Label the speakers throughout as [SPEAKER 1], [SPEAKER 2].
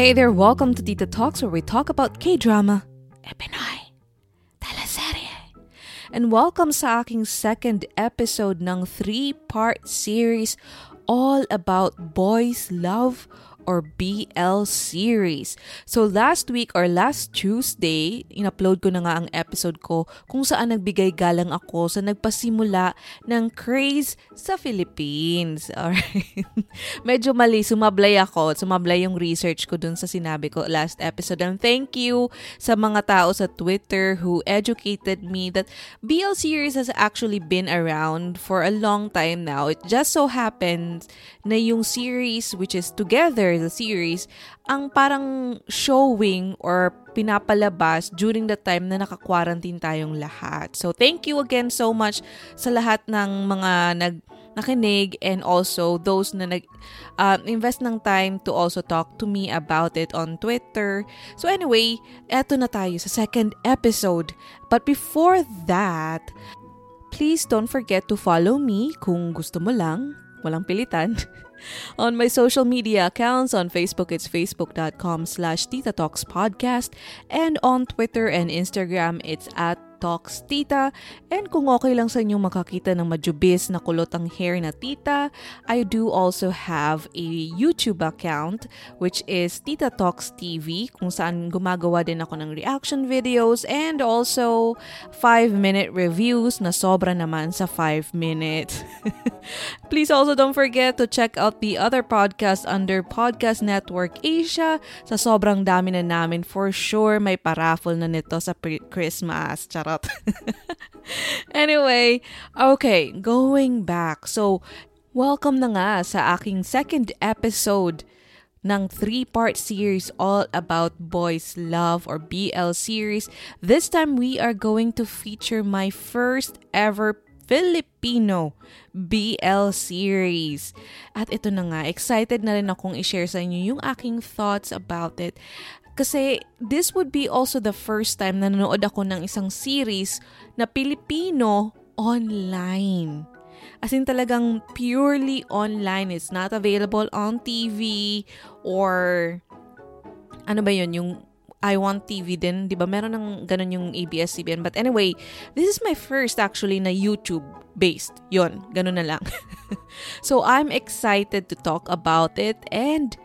[SPEAKER 1] Hey there, welcome to Tita Talks where we talk about K-drama, e teleserye. And welcome sa aking second episode ng three-part series all about boys' love or BL series. So last week or last Tuesday, in-upload ko na nga ang episode ko kung saan nagbigay galang ako sa nagpasimula ng craze sa Philippines. Alright. Medyo mali, sumablay ako. Sumablay yung research ko dun sa sinabi ko last episode. And thank you sa mga tao sa Twitter who educated me that BL series has actually been around for a long time now. It just so happens na yung series which is Together the series, ang parang showing or pinapalabas during the time na naka-quarantine tayong lahat. So, thank you again so much sa lahat ng mga nag nakinig and also those na nag uh, invest ng time to also talk to me about it on Twitter. So anyway, eto na tayo sa second episode. But before that, please don't forget to follow me kung gusto mo lang, walang pilitan. on my social media accounts. On Facebook, it's facebook.com slash Tita Talks Podcast. And on Twitter and Instagram, it's at Talks Tita. And kung okay lang sa inyong makakita ng majubis na kulot ang hair na tita, I do also have a YouTube account which is Tita Talks TV kung saan gumagawa din ako ng reaction videos and also 5-minute reviews na sobra naman sa 5 minutes. Please also don't forget to check out the other podcast under Podcast Network Asia. Sa sobrang dami na namin, for sure may paraffle na nito sa Christmas. Charot. Charot. anyway, okay, going back. So, welcome na nga sa aking second episode ng three-part series all about boys love or BL series. This time we are going to feature my first ever Filipino BL series. At ito na nga, excited na rin akong i-share sa inyo yung aking thoughts about it. Kasi this would be also the first time na nanood ako ng isang series na Pilipino online. As in talagang purely online. It's not available on TV or ano ba yun, yung I Want TV din, di ba? Meron ng ganun yung ABS-CBN. But anyway, this is my first actually na YouTube-based. Yon, ganun na lang. so I'm excited to talk about it and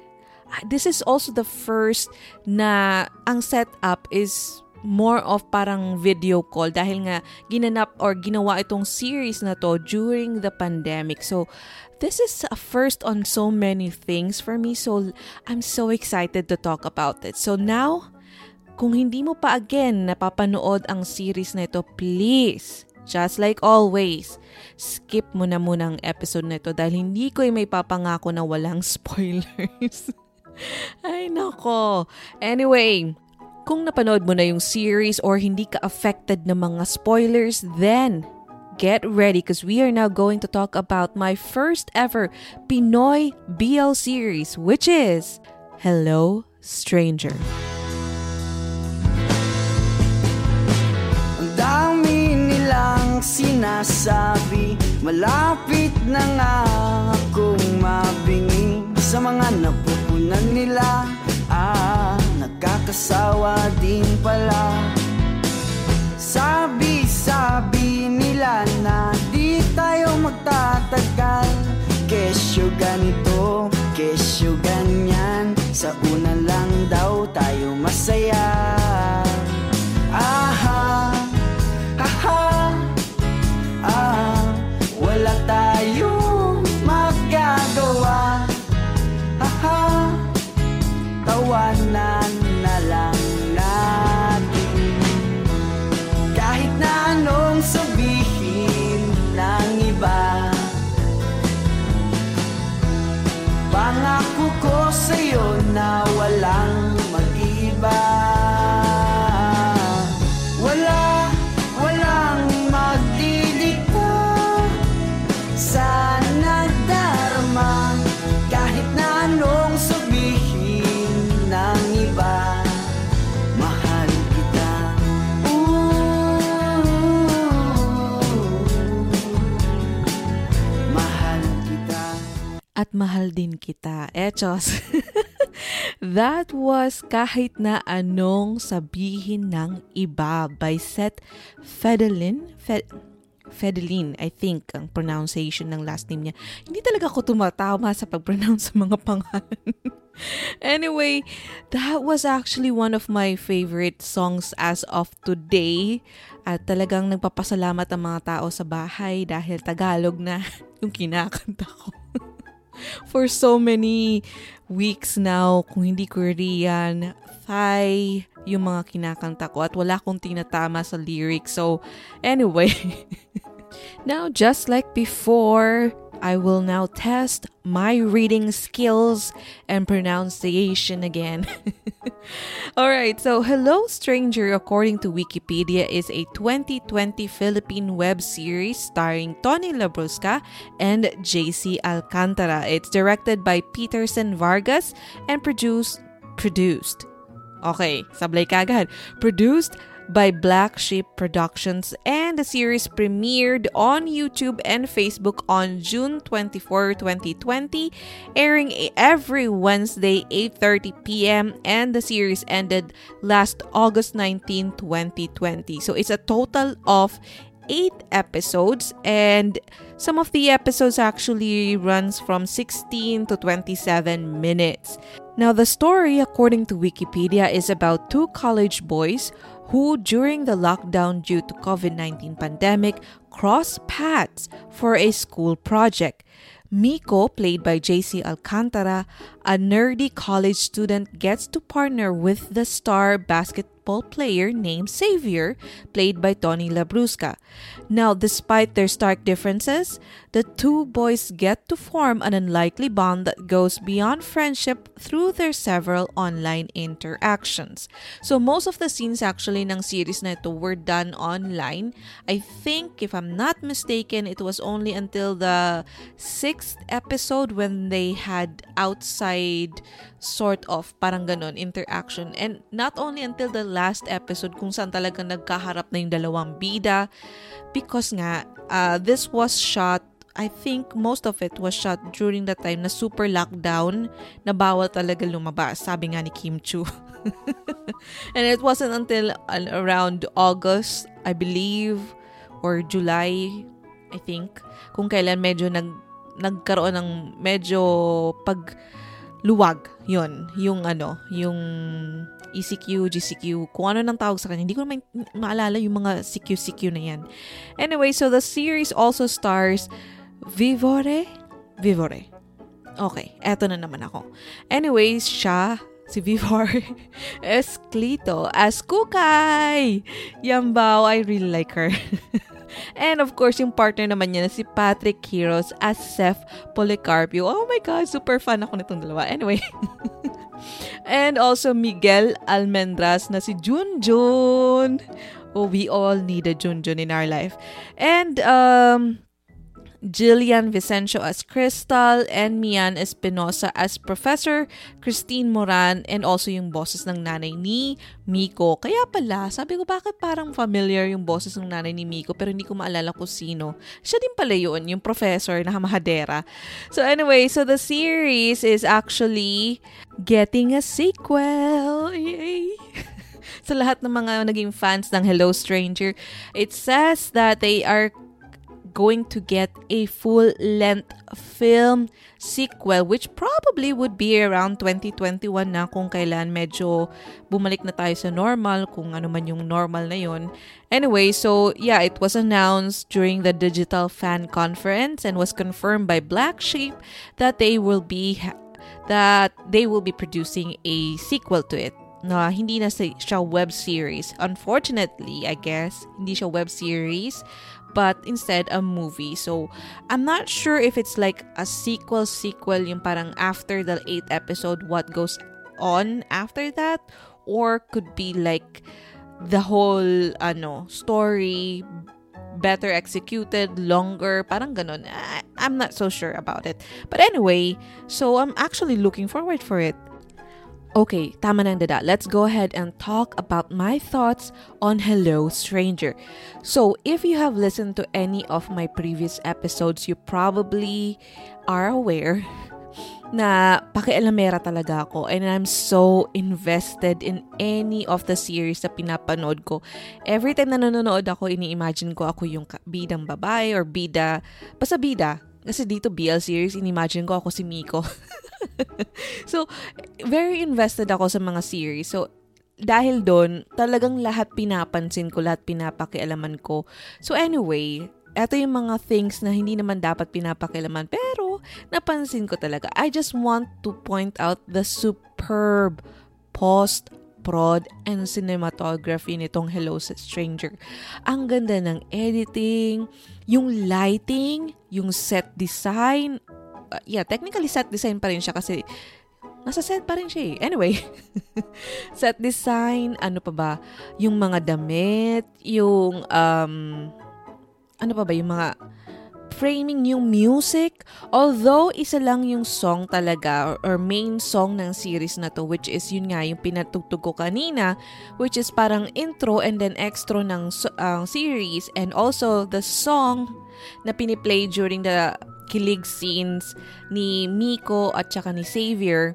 [SPEAKER 1] this is also the first na ang setup is more of parang video call dahil nga ginanap or ginawa itong series na to during the pandemic. So, this is a first on so many things for me. So, I'm so excited to talk about it. So, now, kung hindi mo pa again napapanood ang series na ito, please, just like always, skip mo na muna ang episode na ito dahil hindi ko ay may papangako na walang spoilers. Ay, nako. Anyway, kung napanood mo na yung series or hindi ka affected ng mga spoilers, then get ready because we are now going to talk about my first ever Pinoy BL series, which is Hello Stranger.
[SPEAKER 2] Ang dami nilang sinasabi Malapit na nga akong mabingi Sa mga napupunta Punan nila. Ah, nagkakasawa din pala. Sabi-sabi nila na di tayo magtatagal. Kesyo ganito, kesyo ganyan. Sa una lang daw tayo masaya see you now. Mahal
[SPEAKER 1] din kita. Echos. That was kahit na anong sabihin ng iba by Seth Fedelin. Fe- Fedelin, I think, ang pronunciation ng last name niya. Hindi talaga ako tumatama sa pag-pronounce ng mga pangalan. anyway, that was actually one of my favorite songs as of today. At talagang nagpapasalamat ang mga tao sa bahay dahil Tagalog na yung kinakanta ko. For so many weeks now, kung hindi Korean, Thai, yung mga kinakanta ko at wala akong tinatama sa lyrics. So, anyway, now just like before, I will now test my reading skills and pronunciation again. All right, so Hello Stranger, according to Wikipedia, is a 2020 Philippine web series starring Tony Labrusca and JC Alcantara. It's directed by Peterson Vargas and produced produced. Okay, sablay kagad. Produced by Black Sheep Productions and the series premiered on YouTube and Facebook on June 24, 2020, airing every Wednesday 8:30 p.m. and the series ended last August 19, 2020. So it's a total of 8 episodes and some of the episodes actually runs from 16 to 27 minutes. Now the story according to Wikipedia is about two college boys who during the lockdown due to COVID-19 pandemic cross paths for a school project. Miko, played by JC Alcantara, a nerdy college student, gets to partner with the star basketball player named Xavier, played by Tony Labrusca. Now, despite their stark differences, the two boys get to form an unlikely bond that goes beyond friendship through their several online interactions. So, most of the scenes actually ng series na ito were done online. I think, if I'm not mistaken, it was only until the sixth episode when they had outside sort of parang ganon interaction. And not only until the last episode kung saan talaga nagkaharap na yung dalawang bida because nga uh, this was shot I think most of it was shot during the time na super lockdown na bawal talaga lumabas sabi nga ni Kim Chu. And it wasn't until around August I believe or July I think kung kailan medyo nag nagkaroon ng medyo pag luwag yon yung ano yung ECQ, GCQ, kung ano nang tawag sa kanya. Hindi ko naman maalala yung mga CQ-CQ na yan. Anyway, so the series also stars Vivore? Vivore. Okay, eto na naman ako. Anyways, siya, si Vivor Esclito as Kukay. Yambaw, I really like her. And of course, yung partner naman niya na si Patrick Heroes as Seth Policarpio. Oh my God, super fan ako nitong dalawa. Anyway. And also Miguel Almendras na si Junjun. Oh, we all need a Junjun in our life. And um, Jillian Vicencio as Crystal and Mian Espinosa as Professor Christine Moran and also yung bosses ng nanay ni Miko. Kaya pala, sabi ko bakit parang familiar yung bosses ng nanay ni Miko pero hindi ko maalala kung sino. Siya din pala yun, yung professor na mahadera. So anyway, so the series is actually getting a sequel. Yay! sa lahat ng mga naging fans ng Hello Stranger, it says that they are going to get a full-length film sequel which probably would be around 2021 na kung kailan medyo bumalik na tayo sa normal, kung ano man yung normal na yon. Anyway, so yeah, it was announced during the digital fan conference and was confirmed by Black Sheep that they will be that they will be producing a sequel to it na hindi na siya web series. Unfortunately, I guess, hindi siya web series but instead a movie. So, I'm not sure if it's like a sequel sequel yung parang after the 8th episode what goes on after that or could be like the whole ano story better executed, longer, parang ganun. I, I'm not so sure about it. But anyway, so I'm actually looking forward for it. Okay, tama na dada. Let's go ahead and talk about my thoughts on Hello Stranger. So, if you have listened to any of my previous episodes, you probably are aware na pakialamera talaga ako and I'm so invested in any of the series na pinapanood ko. Every time na nanonood ako, ini-imagine ko ako yung bidang babae or bida, basta bida. Kasi dito BL series, ini-imagine ko ako si Miko. so, very invested ako sa mga series. So, dahil doon, talagang lahat pinapansin ko, lahat pinapakialaman ko. So anyway, eto yung mga things na hindi naman dapat pinapakialaman pero napansin ko talaga. I just want to point out the superb post prod and cinematography nitong Hello Stranger. Ang ganda ng editing, yung lighting, yung set design, uh, yeah, technically set design pa rin siya kasi nasa set pa rin siya eh. Anyway, set design, ano pa ba, yung mga damit, yung, um, ano pa ba, yung mga framing yung music. Although, isa lang yung song talaga or, or main song ng series na to which is yun nga yung pinatugtog ko kanina which is parang intro and then extra ng uh, series and also the song na piniplay during the kilig scenes ni Miko at saka ni Xavier,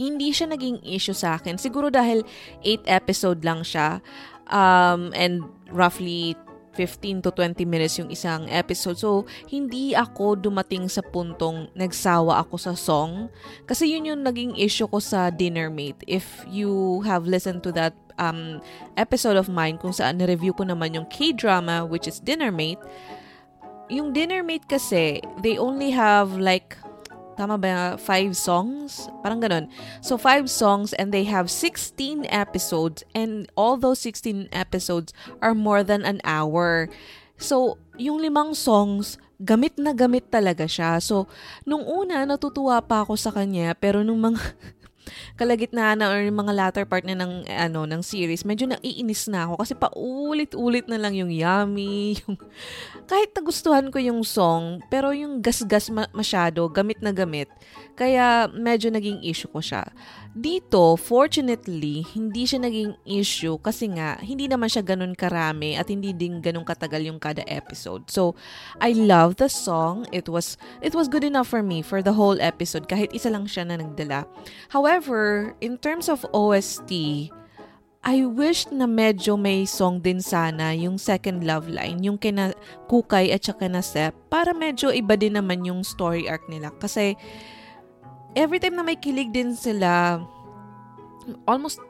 [SPEAKER 1] hindi siya naging issue sa akin. Siguro dahil 8 episode lang siya um, and roughly 15 to 20 minutes yung isang episode. So, hindi ako dumating sa puntong nagsawa ako sa song. Kasi yun yung naging issue ko sa Dinner Mate. If you have listened to that um, episode of mine kung saan na-review ko naman yung K-drama which is Dinner Mate, yung dinner mate kasi, they only have like, tama ba, five songs? Parang ganun. So, five songs and they have 16 episodes and all those 16 episodes are more than an hour. So, yung limang songs, gamit na gamit talaga siya. So, nung una, natutuwa pa ako sa kanya, pero nung mga kalagitnaan na or mga latter part na ng ano ng series, medyo naiinis na ako kasi paulit-ulit na lang yung yummy, yung kahit nagustuhan ko yung song, pero yung gasgas ma- masyado, gamit na gamit, kaya medyo naging issue ko siya. Dito, fortunately, hindi siya naging issue kasi nga, hindi naman siya ganun karami at hindi din ganun katagal yung kada episode. So, I love the song. It was, it was good enough for me for the whole episode kahit isa lang siya na nagdala. However, in terms of OST, I wish na medyo may song din sana yung second love line, yung kina Kukay at saka na Sep, para medyo iba din naman yung story arc nila. Kasi, every time na may kilig din sila, almost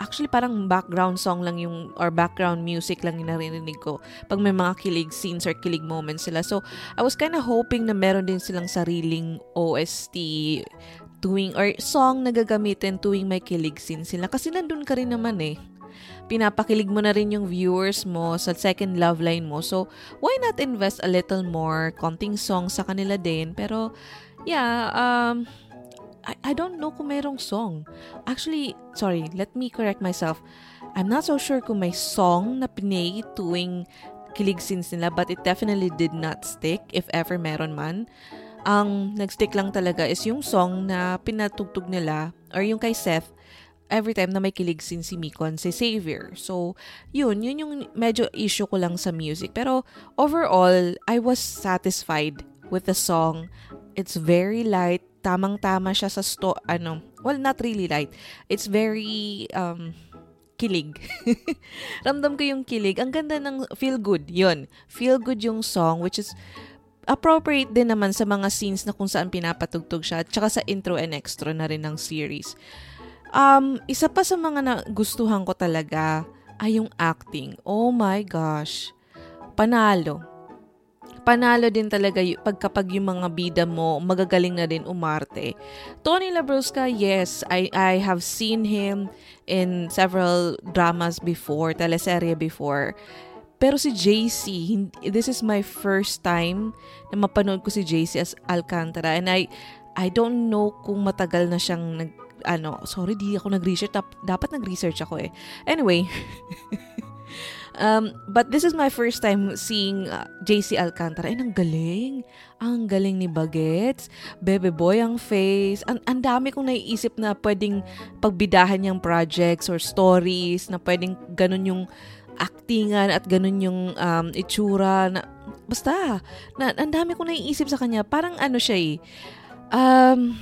[SPEAKER 1] actually parang background song lang yung or background music lang yung narinig ko pag may mga kilig scenes or kilig moments sila. So, I was kind of hoping na meron din silang sariling OST tuwing or song na gagamitin tuwing may kilig scene sila. Kasi nandun ka rin naman eh. Pinapakilig mo na rin yung viewers mo sa second love line mo. So, why not invest a little more, konting song sa kanila din. Pero, yeah, um, I, I don't know kung mayroong song. Actually, sorry, let me correct myself. I'm not so sure kung may song na pinay tuwing kilig scenes nila but it definitely did not stick if ever meron man. Ang nagstick lang talaga is yung song na pinatugtog nila or yung kay Seth every time na may kilig scene si Miko and si Xavier. So, yun, yun yung medyo issue ko lang sa music. Pero overall, I was satisfied with the song. It's very light, tamang-tama siya sa sto ano, well not really light. It's very um kilig. Ramdam ko yung kilig. Ang ganda ng feel good. Yun. Feel good yung song which is appropriate din naman sa mga scenes na kung saan pinapatugtog siya at saka sa intro and extra na rin ng series. Um, isa pa sa mga nagustuhan ko talaga ay yung acting. Oh my gosh. Panalo panalo din talaga y- pagkapag yung mga bida mo magagaling na din umarte. Tony Labrusca, yes, I, I have seen him in several dramas before, teleserye before. Pero si JC, this is my first time na mapanood ko si JC as Alcantara and I I don't know kung matagal na siyang nag ano, sorry, di ako nag-research. Dapat nag-research ako eh. Anyway, Um, but this is my first time seeing uh, JC Alcantara. And ang galing. Ang galing ni Bagets. Bebe boy ang face. Ang, ang dami kong naiisip na pwedeng pagbidahan yung projects or stories na pwedeng ganun yung actingan at ganun yung um, itsura na basta na ang dami kong naiisip sa kanya parang ano siya eh um,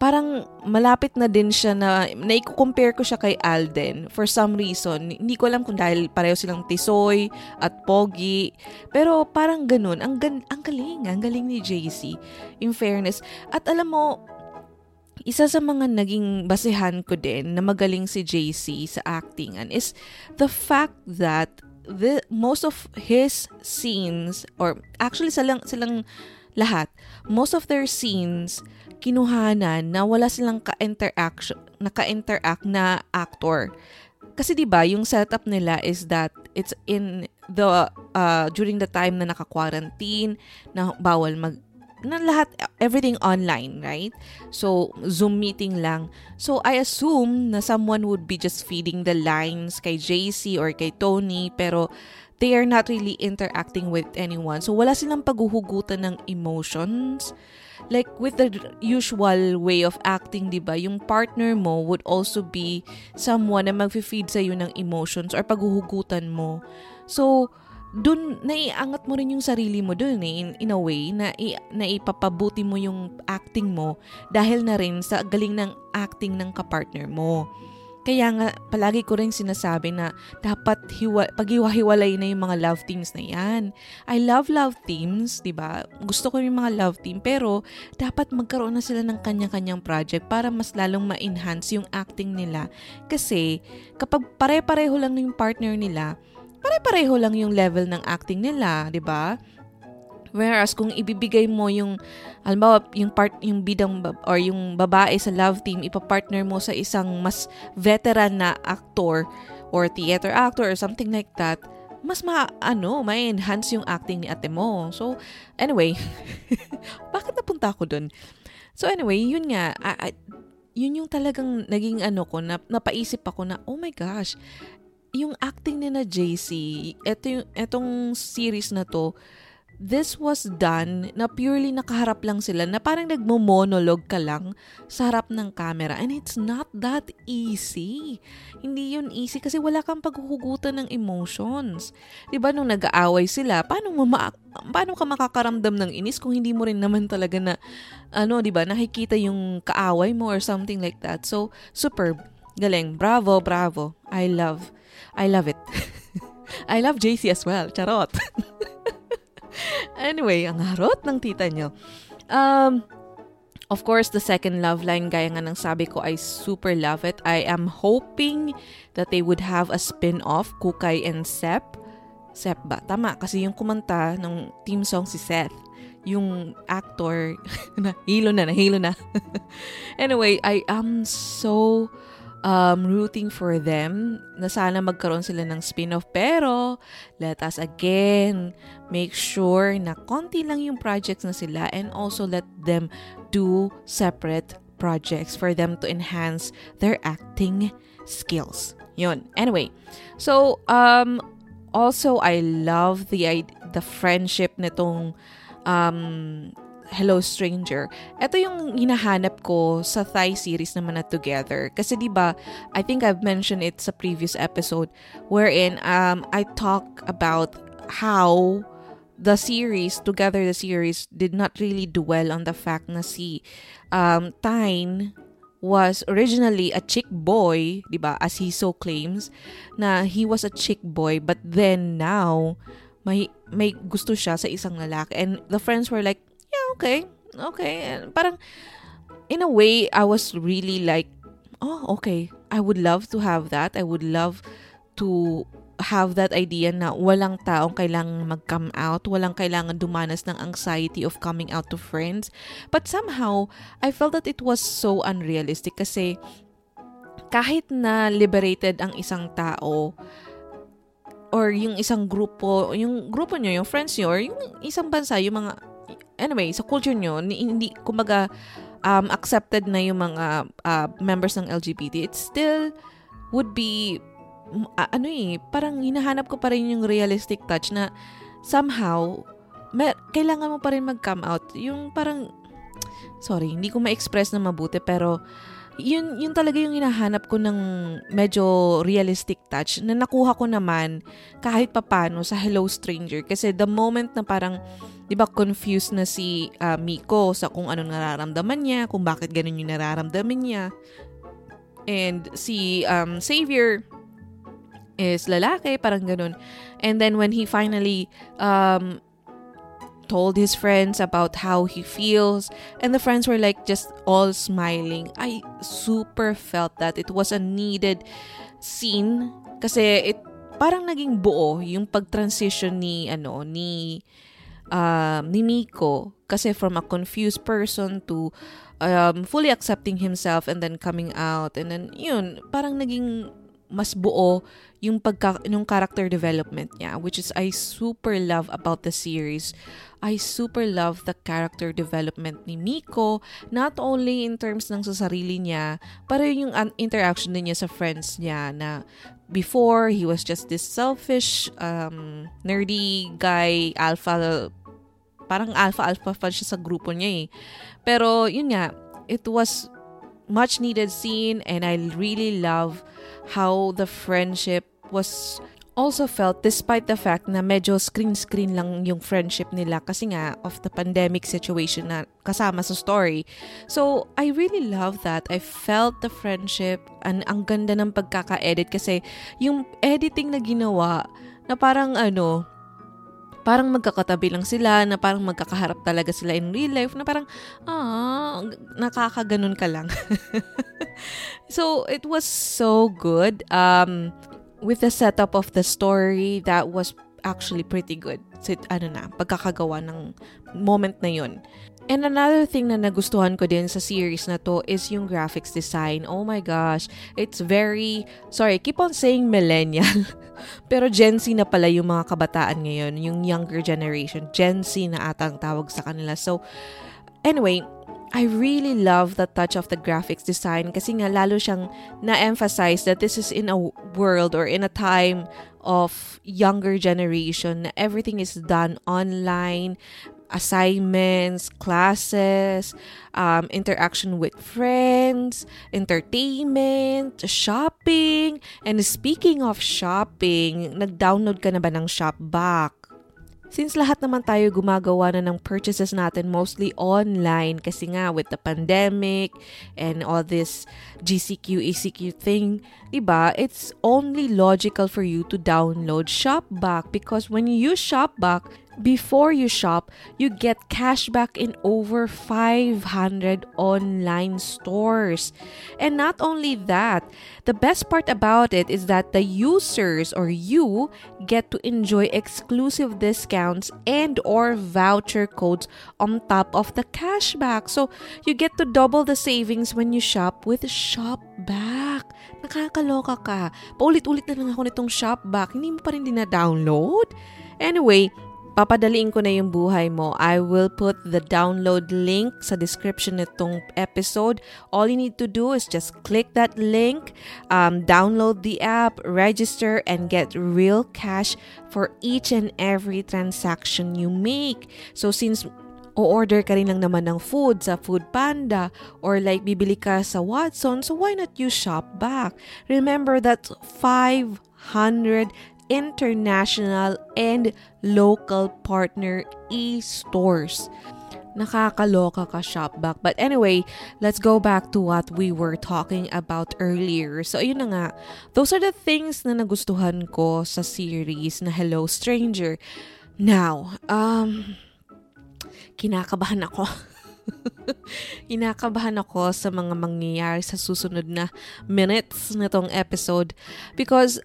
[SPEAKER 1] parang malapit na din siya na naiko-compare ko siya kay Alden for some reason. Hindi ko alam kung dahil pareho silang tisoy at pogi. Pero parang ganun. Ang, gan- ang galing. Ang galing ni JC. In fairness. At alam mo, isa sa mga naging basehan ko din na magaling si JC sa actingan is the fact that the most of his scenes or actually silang silang lahat most of their scenes kinuhanan na wala silang ka-interaction, naka-interact na actor. Kasi 'di ba, yung setup nila is that it's in the uh, during the time na naka-quarantine, na bawal mag na lahat everything online, right? So Zoom meeting lang. So I assume na someone would be just feeding the lines kay JC or kay Tony pero they are not really interacting with anyone. So wala silang paghuhugutan ng emotions like with the usual way of acting, 'di ba? Yung partner mo would also be someone na magfi-feed sa iyo ng emotions or paghuhugutan mo. So, dun naiangat mo rin yung sarili mo dun eh, in, in a way na, i, na ipapabuti mo yung acting mo dahil na rin sa galing ng acting ng kapartner mo. Kaya nga, palagi ko rin sinasabi na dapat hiwa, paghiwa-hiwalay na yung mga love teams na yan. I love love teams, di ba? Gusto ko yung mga love team, pero dapat magkaroon na sila ng kanya-kanyang project para mas lalong ma-enhance yung acting nila. Kasi, kapag pare-pareho lang yung partner nila, pare-pareho lang yung level ng acting nila, di ba? Whereas kung ibibigay mo yung halimbawa yung part yung bidang or yung babae sa love team ipapartner mo sa isang mas veteran na actor or theater actor or something like that mas ma ano may enhance yung acting ni ate mo. So anyway bakit napunta ako dun? So anyway yun nga I, I, yun yung talagang naging ano ko na napaisip ako na oh my gosh yung acting ni na JC eto yung etong series na to this was done na purely nakaharap lang sila na parang nagmo-monologue ka lang sa harap ng camera and it's not that easy. Hindi yun easy kasi wala kang paghuhugutan ng emotions. 'Di ba nung nag-aaway sila, paano mo ma- paano ka makakaramdam ng inis kung hindi mo rin naman talaga na ano, 'di ba, nakikita yung kaaway mo or something like that. So, superb. Galing. Bravo, bravo. I love I love it. I love JC as well. Charot. anyway, ang harot ng tita nyo. Um, of course, the second love line, gaya nga ng sabi ko, I super love it. I am hoping that they would have a spin-off, Kukay and Sep. Sep ba? Tama, kasi yung kumanta ng team song si Seth yung actor na hilo na, nahilo na. anyway, I am so um, rooting for them na sana magkaroon sila ng spin-off. Pero, let us again make sure na konti lang yung projects na sila and also let them do separate projects for them to enhance their acting skills. Yun. Anyway, so, um, also, I love the, the friendship nitong um, Hello Stranger. Ito yung hinahanap ko sa Thai series naman na Together. Kasi 'di ba, I think I've mentioned it sa previous episode wherein um I talk about how the series, Together the series did not really dwell on the fact na si um Tyne was originally a chick boy, 'di ba? As he so claims na he was a chick boy but then now may may gusto siya sa isang lalaki and the friends were like okay, okay. Parang, in a way, I was really like, oh, okay, I would love to have that. I would love to have that idea na walang taong kailangan mag-come out, walang kailangan dumanas ng anxiety of coming out to friends. But somehow, I felt that it was so unrealistic kasi kahit na liberated ang isang tao, or yung isang grupo, yung grupo nyo, yung friends nyo, or yung isang bansa, yung mga, anyway, sa culture nyo, hindi, kumbaga, um, accepted na yung mga uh, members ng LGBT, it still would be, uh, ano eh, parang hinahanap ko pa rin yung realistic touch na somehow, may, kailangan mo pa rin mag-come out. Yung parang, sorry, hindi ko ma-express na mabuti, pero, yun, yun talaga yung hinahanap ko ng medyo realistic touch na nakuha ko naman kahit papano sa Hello Stranger. Kasi the moment na parang, di ba, confused na si uh, Miko sa kung ano nararamdaman niya, kung bakit ganun yung nararamdaman niya. And si um, Xavier is lalaki, parang ganun. And then when he finally um, told his friends about how he feels and the friends were like just all smiling. I super felt that it was a needed scene kasi it parang naging buo yung pag-transition ni ano ni uh, ni Miko kasi from a confused person to um, fully accepting himself and then coming out and then yun parang naging mas buo yung pagka yung character development niya which is I super love about the series I super love the character development ni Miko, not only in terms ng sa sarili niya, pero yung interaction din niya sa friends niya na before, he was just this selfish, um, nerdy guy, alpha, parang alpha-alpha pa siya sa grupo niya eh. Pero yun nga, it was much needed scene and I really love how the friendship was also felt despite the fact na medyo screen-screen lang yung friendship nila kasi nga of the pandemic situation na kasama sa story. So, I really love that. I felt the friendship and ang ganda ng pagkaka-edit kasi yung editing na ginawa na parang ano, parang magkakatabi lang sila, na parang magkakaharap talaga sila in real life, na parang, ah, nakakaganon ka lang. so, it was so good. Um, with the setup of the story that was actually pretty good. So, ano na, pagkakagawa ng moment na yun. And another thing na nagustuhan ko din sa series na to is yung graphics design. Oh my gosh, it's very, sorry, keep on saying millennial. Pero Gen Z na pala yung mga kabataan ngayon, yung younger generation. Gen Z na atang tawag sa kanila. So, anyway, I really love the touch of the graphics design kasi nga lalo siyang na-emphasize that this is in a world or in a time of younger generation everything is done online, assignments, classes, um, interaction with friends, entertainment, shopping. And speaking of shopping, nag-download ka na ba ng Shopback? Since lahat naman tayo gumagawa na ng purchases natin mostly online kasi nga with the pandemic and all this GCQ, ECQ thing, diba, it's only logical for you to download Shopback because when you use Shopback, before you shop, you get cashback in over 500 online stores. And not only that, the best part about it is that the users or you get to enjoy exclusive discounts and or voucher codes on top of the cashback. So, you get to double the savings when you shop with Shopback. Nakakaloka ka. Paulit-ulit na lang ako nitong Shopback. Hindi mo pa rin dina-download? Anyway, papadaliin ko na yung buhay mo. I will put the download link sa description nitong episode. All you need to do is just click that link, um, download the app, register, and get real cash for each and every transaction you make. So since o-order ka rin lang naman ng food sa Food Panda or like bibili ka sa Watson, so why not use Shopback? Remember that 500 international and local partner e-stores. Nakakaloka ka Shopback. But anyway, let's go back to what we were talking about earlier. So, ayun na nga. Those are the things na nagustuhan ko sa series na Hello Stranger. Now, um, kinakabahan ako. Kinakabahan ako sa mga mangyayari sa susunod na minutes nitong episode because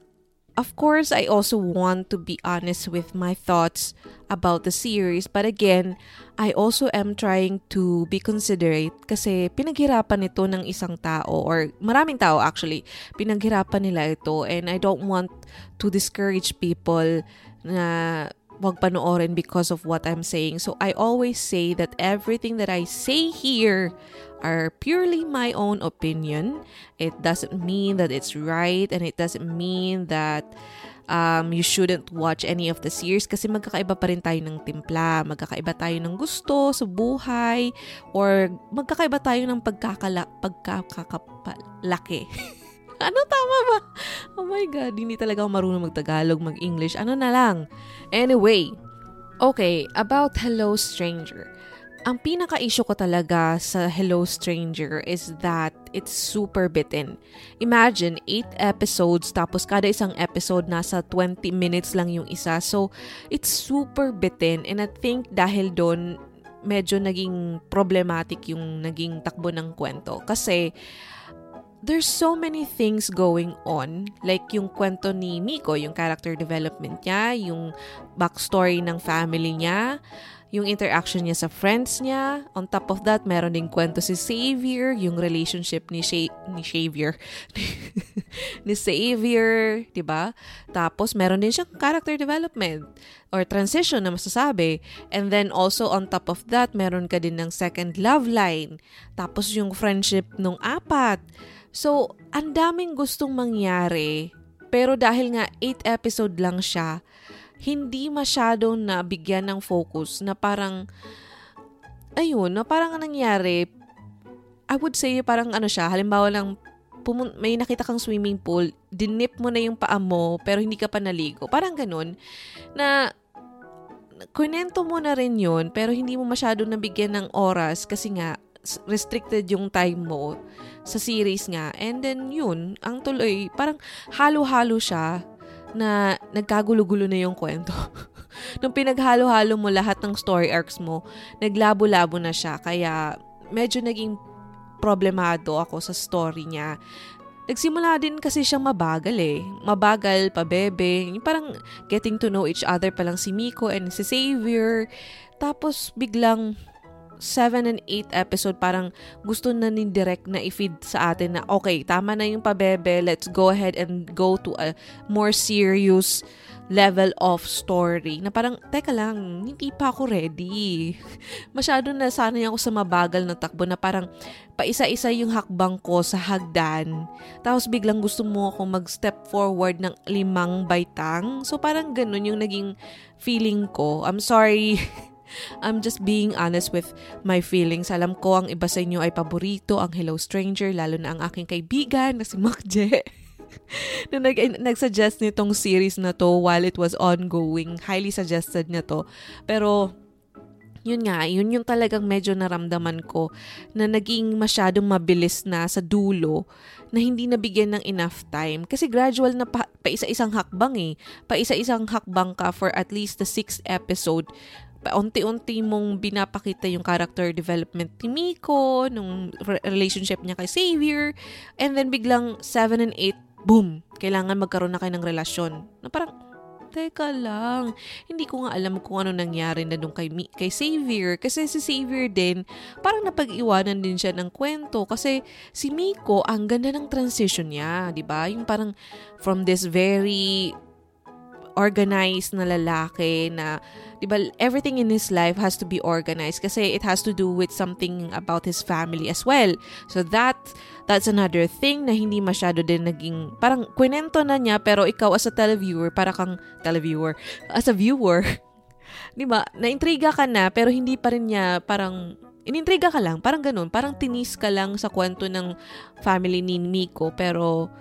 [SPEAKER 1] of course, I also want to be honest with my thoughts about the series. But again, I also am trying to be considerate kasi pinaghirapan ito ng isang tao or maraming tao actually. Pinaghirapan nila ito and I don't want to discourage people na wag panoorin because of what I'm saying. So I always say that everything that I say here are purely my own opinion. It doesn't mean that it's right and it doesn't mean that um, you shouldn't watch any of the series kasi magkakaiba pa rin tayo ng timpla, magkakaiba tayo ng gusto sa buhay, or magkakaiba tayo ng pagkakala, pagkakapalaki. ano tama ba? Oh my God, hindi talaga ako marunong mag-Tagalog, mag-English. Ano na lang. Anyway, okay, about Hello Stranger ang pinaka-issue ko talaga sa Hello Stranger is that it's super bitten. Imagine, 8 episodes tapos kada isang episode nasa 20 minutes lang yung isa. So, it's super bitten and I think dahil doon medyo naging problematic yung naging takbo ng kwento. Kasi, there's so many things going on. Like yung kwento ni Miko, yung character development niya, yung backstory ng family niya, yung interaction niya sa friends niya. On top of that, meron ding kwento si Xavier, yung relationship ni, Sha- ni Xavier. ni Xavier, di ba? Tapos, meron din siyang character development or transition na masasabi. And then also, on top of that, meron ka din ng second love line. Tapos, yung friendship nung apat. So, ang daming gustong mangyari. Pero dahil nga 8 episode lang siya, hindi masyado nabigyan ng focus na parang, ayun, na parang nangyari, I would say parang ano siya, halimbawa lang, pumun- may nakita kang swimming pool, dinip mo na yung paa mo, pero hindi ka pa naligo. Parang ganun, na kunento mo na rin yun, pero hindi mo masyado nabigyan ng oras kasi nga, restricted yung time mo sa series nga. And then yun, ang tuloy, parang halo-halo siya na nagkagulo-gulo na yung kwento. Nung pinaghalo-halo mo lahat ng story arcs mo, naglabo-labo na siya. Kaya medyo naging problemado ako sa story niya. Nagsimula din kasi siyang mabagal eh. Mabagal, pabebe. Parang getting to know each other pa lang si Miko and si Xavier. Tapos biglang 7 and 8 episode, parang gusto na ni direct na i-feed sa atin na, okay, tama na yung pabebe, let's go ahead and go to a more serious level of story. Na parang, teka lang, hindi pa ako ready. Masyado na sana ako sa mabagal na takbo na parang paisa-isa yung hakbang ko sa hagdan. Tapos biglang gusto mo ako mag-step forward ng limang baitang. So parang ganun yung naging feeling ko. I'm sorry I'm just being honest with my feelings. Alam ko ang iba sa inyo ay paborito ang Hello Stranger, lalo na ang aking kaibigan na si Makje. na nag, nag-suggest nitong series na to while it was ongoing. Highly suggested niya to. Pero, yun nga, yun yung talagang medyo naramdaman ko na naging masyadong mabilis na sa dulo na hindi nabigyan ng enough time. Kasi gradual na pa, pa isa-isang hakbang eh. Pa isa-isang hakbang ka for at least the sixth episode unti-unti mong binapakita yung character development ni Miko, nung relationship niya kay Xavier, and then biglang 7 and 8, boom, kailangan magkaroon na kayo ng relasyon. Na parang, teka lang, hindi ko nga alam kung ano nangyari na nung kay, kay Xavier. Kasi si Xavier din, parang napag-iwanan din siya ng kwento. Kasi si Miko, ang ganda ng transition niya, di ba? Yung parang from this very organized na lalaki na 'di ba everything in his life has to be organized kasi it has to do with something about his family as well. So that that's another thing na hindi masyado din naging parang kwento na niya pero ikaw as a televiewer para kang televiewer as a viewer 'di ba? Naintriga ka na pero hindi pa rin niya parang inintriga ka lang, parang ganun, parang tinis ka lang sa kwento ng family ni Miko pero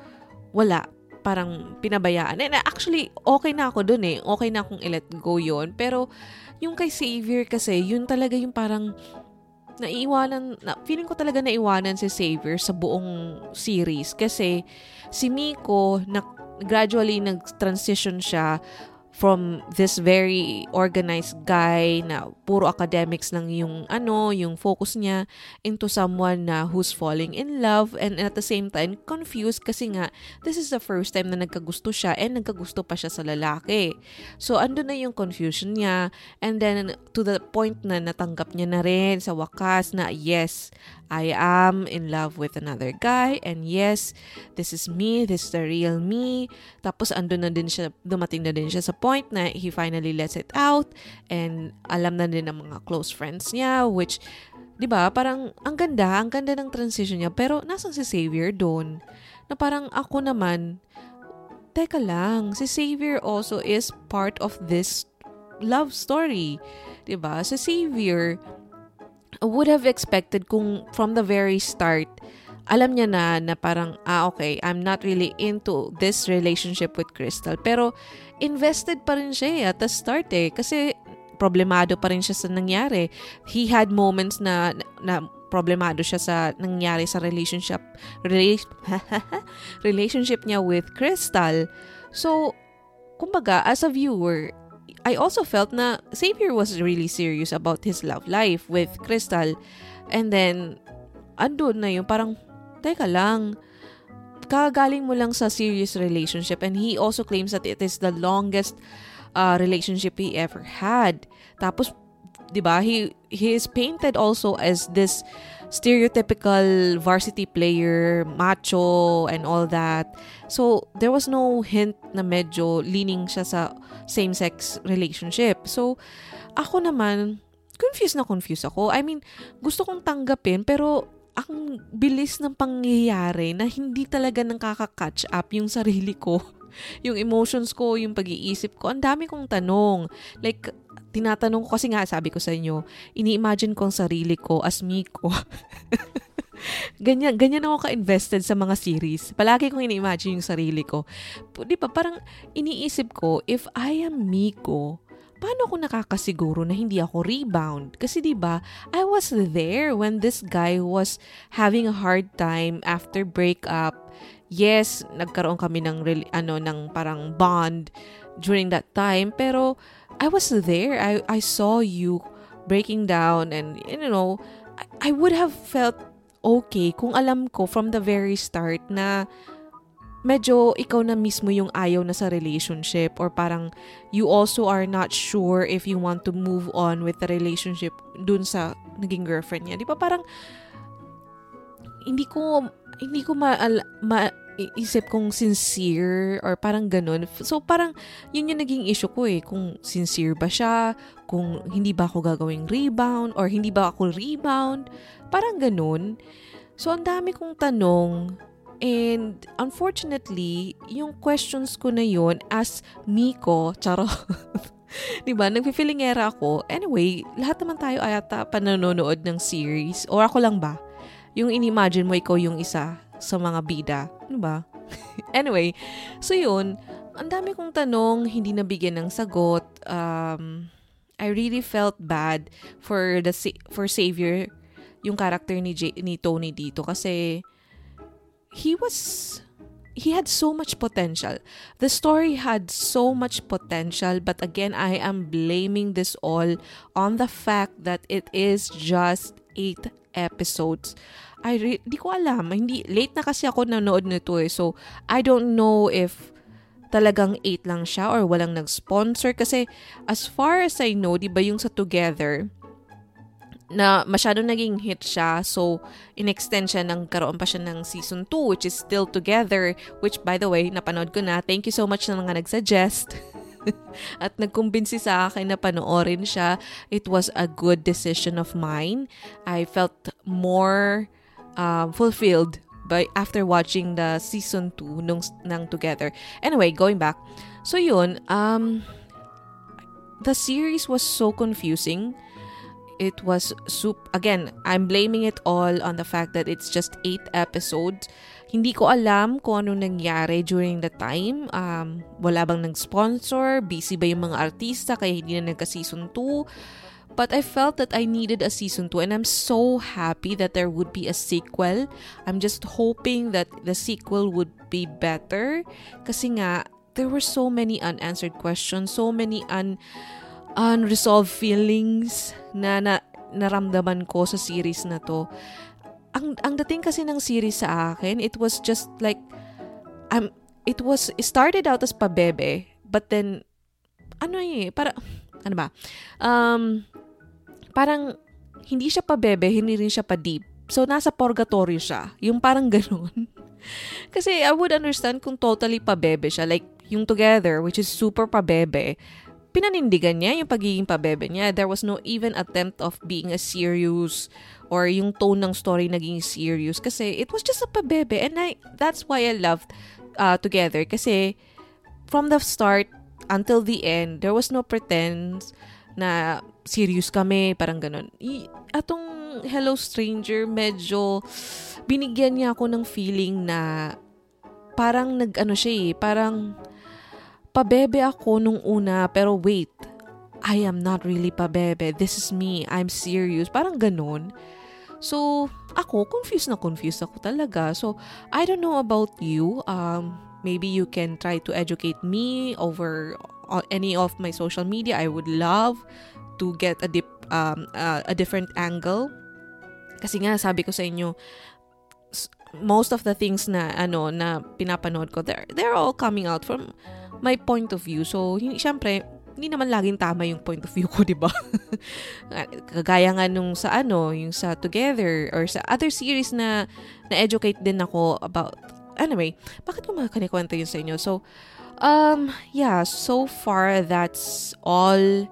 [SPEAKER 1] wala parang pinabayaan. And actually, okay na ako dun eh. Okay na akong i-let go yon Pero, yung kay Xavier kasi, yun talaga yung parang naiwanan, na, feeling ko talaga naiwanan si Xavier sa buong series. Kasi, si Miko, na, gradually nag-transition siya from this very organized guy na puro academics lang yung ano, yung focus niya into someone na who's falling in love and at the same time confused kasi nga this is the first time na nagkagusto siya and nagkagusto pa siya sa lalaki. So ando na yung confusion niya and then to the point na natanggap niya na rin sa wakas na yes, I am in love with another guy and yes, this is me, this is the real me. Tapos ando na din siya, dumating na din siya sa point na he finally lets it out and alam na din ng mga close friends niya which 'di ba parang ang ganda, ang ganda ng transition niya pero nasan si Xavier doon? Na parang ako naman Teka lang, si Xavier also is part of this love story. 'Di ba? Si Xavier would have expected kung from the very start, alam niya na na parang, ah okay, I'm not really into this relationship with Crystal. Pero invested pa rin siya eh, at the start eh. Kasi problemado pa rin siya sa nangyari. He had moments na, na problemado siya sa nangyari sa relationship rela- relationship niya with Crystal. So, kumbaga, as a viewer, I also felt na Xavier was really serious about his love life with Crystal. And then, andun na yung parang, teka lang, kagaling mo lang sa serious relationship and he also claims that it is the longest uh, relationship he ever had. Tapos, di ba, he, he is painted also as this stereotypical varsity player, macho, and all that. So, there was no hint na medyo leaning siya sa same-sex relationship. So, ako naman, confused na confused ako. I mean, gusto kong tanggapin, pero ang bilis ng pangyayari na hindi talaga nakaka-catch up yung sarili ko. Yung emotions ko, yung pag-iisip ko. Ang dami kong tanong. Like, tinatanong ko kasi nga, sabi ko sa inyo, ini-imagine ko ang sarili ko as Miko. ganyan, ganyan ako ka-invested sa mga series. Palagi kong ini-imagine yung sarili ko. Di ba, parang iniisip ko, if I am Miko, paano ako nakakasiguro na hindi ako rebound? Kasi 'di ba, I was there when this guy was having a hard time after breakup. Yes, nagkaroon kami ng ano ng parang bond during that time, pero I was there. I I saw you breaking down and you know, I, I would have felt okay kung alam ko from the very start na medyo ikaw na mismo yung ayaw na sa relationship or parang you also are not sure if you want to move on with the relationship dun sa naging girlfriend niya. Di ba parang hindi ko hindi ko ma, ma isip kong sincere or parang ganun. So parang yun yung naging issue ko eh. Kung sincere ba siya, kung hindi ba ako gagawing rebound or hindi ba ako rebound. Parang ganun. So ang dami kong tanong And unfortunately, yung questions ko na yun as Miko, charo, di ba, nagpipilingera ako. Anyway, lahat naman tayo ayata pananonood ng series. Or ako lang ba? Yung inimagine mo ikaw yung isa sa mga bida. Di ba? anyway, so yun, ang dami kong tanong, hindi nabigyan ng sagot. Um, I really felt bad for the for Savior, yung character ni, J, ni Tony dito kasi he was he had so much potential. The story had so much potential, but again, I am blaming this all on the fact that it is just eight episodes. I re- di ko alam, hindi late na kasi ako nanood nito eh. So, I don't know if talagang 8 lang siya or walang nag-sponsor kasi as far as I know, 'di ba yung sa Together, na masyado naging hit siya. So, in-extend siya ng karoon pa siya ng season 2 which is still together. Which by the way, napanood ko na. Thank you so much na mga nag-suggest. At nagkumbinsi sa akin na panoorin siya. It was a good decision of mine. I felt more um, fulfilled by after watching the season 2 nung, ng Together. Anyway, going back. So yun, um, the series was so confusing it was soup again i'm blaming it all on the fact that it's just eight episodes hindi ko alam kung ano nangyari during the time. Um, wala bang nag-sponsor? Busy ba yung mga artista? Kaya hindi na nagka-season 2 But I felt that I needed a season 2 and I'm so happy that there would be a sequel. I'm just hoping that the sequel would be better. Kasi nga there were so many unanswered questions, so many un unresolved feelings na, na naramdaman ko sa series na to. Ang ang dating kasi ng series sa akin, it was just like um it was it started out as pabebe, but then ano eh, para ano ba? Um parang hindi siya pabebe, hindi rin siya pa deep. So nasa purgatory siya. Yung parang ganun. Kasi I would understand kung totally pabebe siya. Like, yung Together, which is super pabebe, pinanindigan niya yung pagiging pabebe niya. There was no even attempt of being a serious or yung tone ng story naging serious kasi it was just a pabebe and I that's why I loved uh, Together kasi from the start until the end there was no pretense na serious kami parang ganun. I, atong Hello Stranger medyo binigyan niya ako ng feeling na parang nag-ano siya eh, parang pabebe ako nung una, pero wait, I am not really pabebe. This is me. I'm serious. Parang ganun. So, ako, confused na confused ako talaga. So, I don't know about you. Um, maybe you can try to educate me over any of my social media. I would love to get a dip, um, uh, a different angle. Kasi nga, sabi ko sa inyo, most of the things na ano na pinapanood ko they're, they're all coming out from my point of view so hindi syempre hindi naman laging tama yung point of view ko, 'di ba? Kagaya nga nung sa ano, yung sa Together or sa other series na na-educate din ako about anyway, bakit ko makakanikwento yun sa inyo? So, um, yeah, so far that's all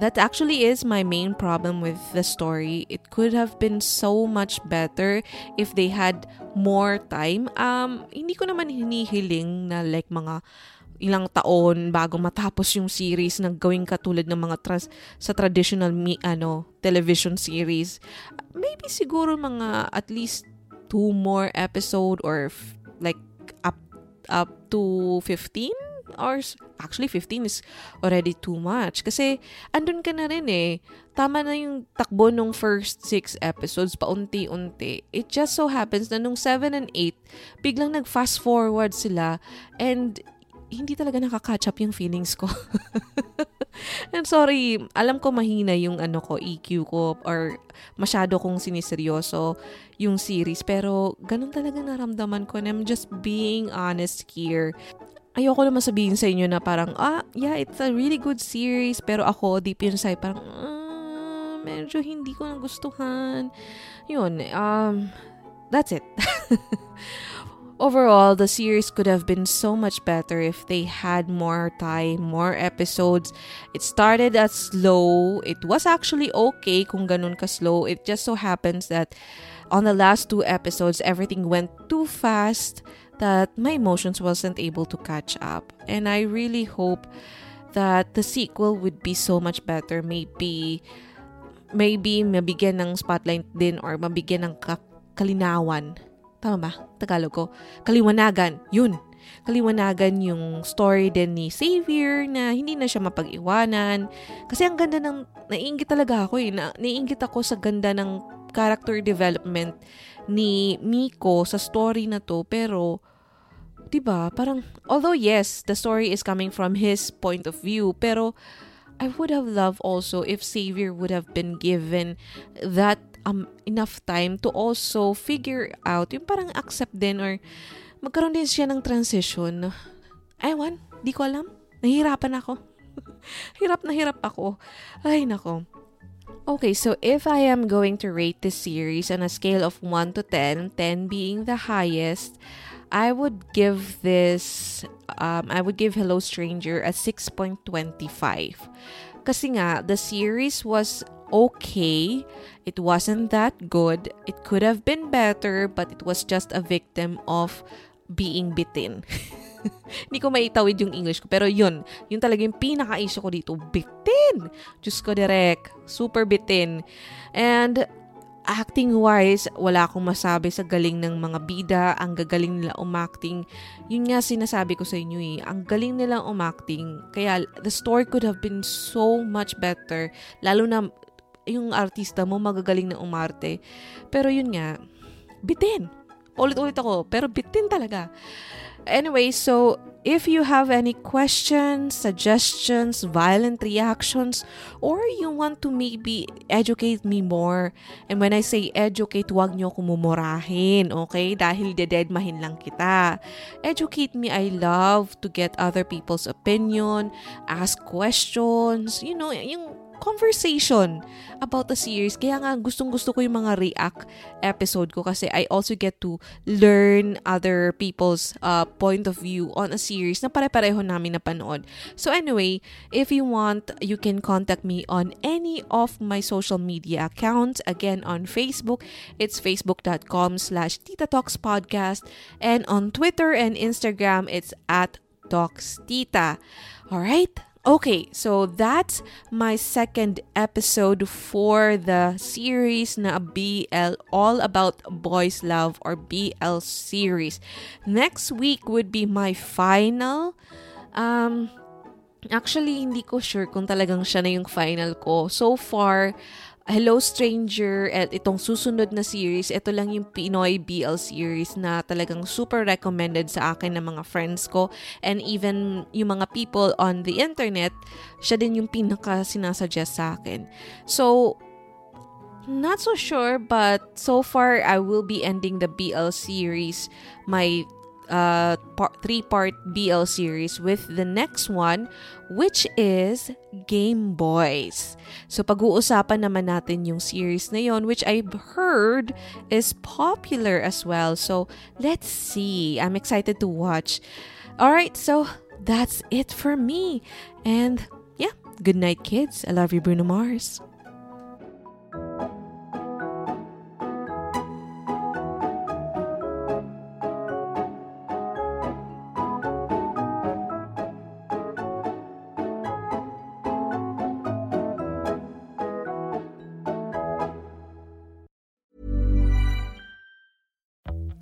[SPEAKER 1] that actually is my main problem with the story. It could have been so much better if they had more time. Um, hindi ko naman hinihiling na like mga ilang taon bago matapos yung series na gawing katulad ng mga trans, sa traditional mi, ano television series. Maybe siguro mga at least two more episode or f- like up up to 15 or actually 15 is already too much. Kasi andun ka na rin eh. Tama na yung takbo nung first 6 episodes paunti-unti. It just so happens na nung 7 and 8, biglang nag-fast forward sila and hindi talaga nakaka-catch up yung feelings ko. And sorry, alam ko mahina yung ano ko, EQ ko or masyado kong siniseryoso yung series pero ganun talaga naramdaman ko and I'm just being honest here ayoko naman sabihin sa inyo na parang, ah, yeah, it's a really good series, pero ako, deep inside, parang, ah, medyo hindi ko nagustuhan. Yun, um, that's it. Overall, the series could have been so much better if they had more time, more episodes. It started as slow. It was actually okay kung ganun ka slow. It just so happens that on the last two episodes, everything went too fast that my emotions wasn't able to catch up. And I really hope that the sequel would be so much better. Maybe maybe mabigyan ng spotlight din or mabigyan ng kalinawan. Tama ba? Tagalog ko. Kaliwanagan. Yun. Kaliwanagan yung story din ni Xavier na hindi na siya mapag-iwanan. Kasi ang ganda ng... Naiingit talaga ako eh. Na, naiingit ako sa ganda ng character development ni Miko sa story na to pero 'di ba parang although yes the story is coming from his point of view pero I would have loved also if Xavier would have been given that um, enough time to also figure out yung parang accept din or magkaroon din siya ng transition. Ewan, di ko alam. Nahihirapan ako. hirap na hirap ako. Ay, nako. Okay, so if I am going to rate this series on a scale of 1 to 10, 10 being the highest, I would give this, um, I would give Hello Stranger a 6.25. Kasi nga, the series was okay. It wasn't that good. It could have been better, but it was just a victim of being bitten. Hindi ko maitawid yung English ko. Pero yun, yun talaga yung pinaka-issue ko dito. Bitin! Diyos ko direct. Super bitin. And acting-wise, wala akong masabi sa galing ng mga bida. Ang gagaling nila umacting. Yun nga sinasabi ko sa inyo eh. Ang galing nilang umacting. Kaya the story could have been so much better. Lalo na yung artista mo magagaling na umarte. Pero yun nga, bitin. Ulit-ulit ako, pero bitin talaga. Anyway, so if you have any questions, suggestions, violent reactions, or you want to maybe educate me more, and when I say educate, wag nyo kumumurahin, okay? Dahil dededmahin lang kita. Educate me, I love to get other people's opinion, ask questions, you know, yung conversation about the series. Kaya nga gustong gusto ko yung mga react episode ko kasi I also get to learn other people's uh, point of view on a series na pare-pareho namin napanood. So anyway, if you want, you can contact me on any of my social media accounts. Again, on Facebook, it's facebook.com slash Tita. And on Twitter and Instagram, it's at Talks Tita. Alright? Okay, so that's my second episode for the series na BL All About Boys Love or BL series. Next week would be my final um actually hindi ko sure kung talagang siya na yung final ko. So far, Hello Stranger at itong susunod na series, ito lang yung Pinoy BL series na talagang super recommended sa akin ng mga friends ko and even yung mga people on the internet, siya din yung pinaka sinasuggest sa akin. So, not so sure but so far I will be ending the BL series, my uh, par- three-part BL series with the next one, which is Game Boys. So pag-uusapan naman natin yung series na yon, which I've heard is popular as well. So let's see. I'm excited to watch. All right, so that's it for me. And yeah, good night, kids. I love you, Bruno Mars.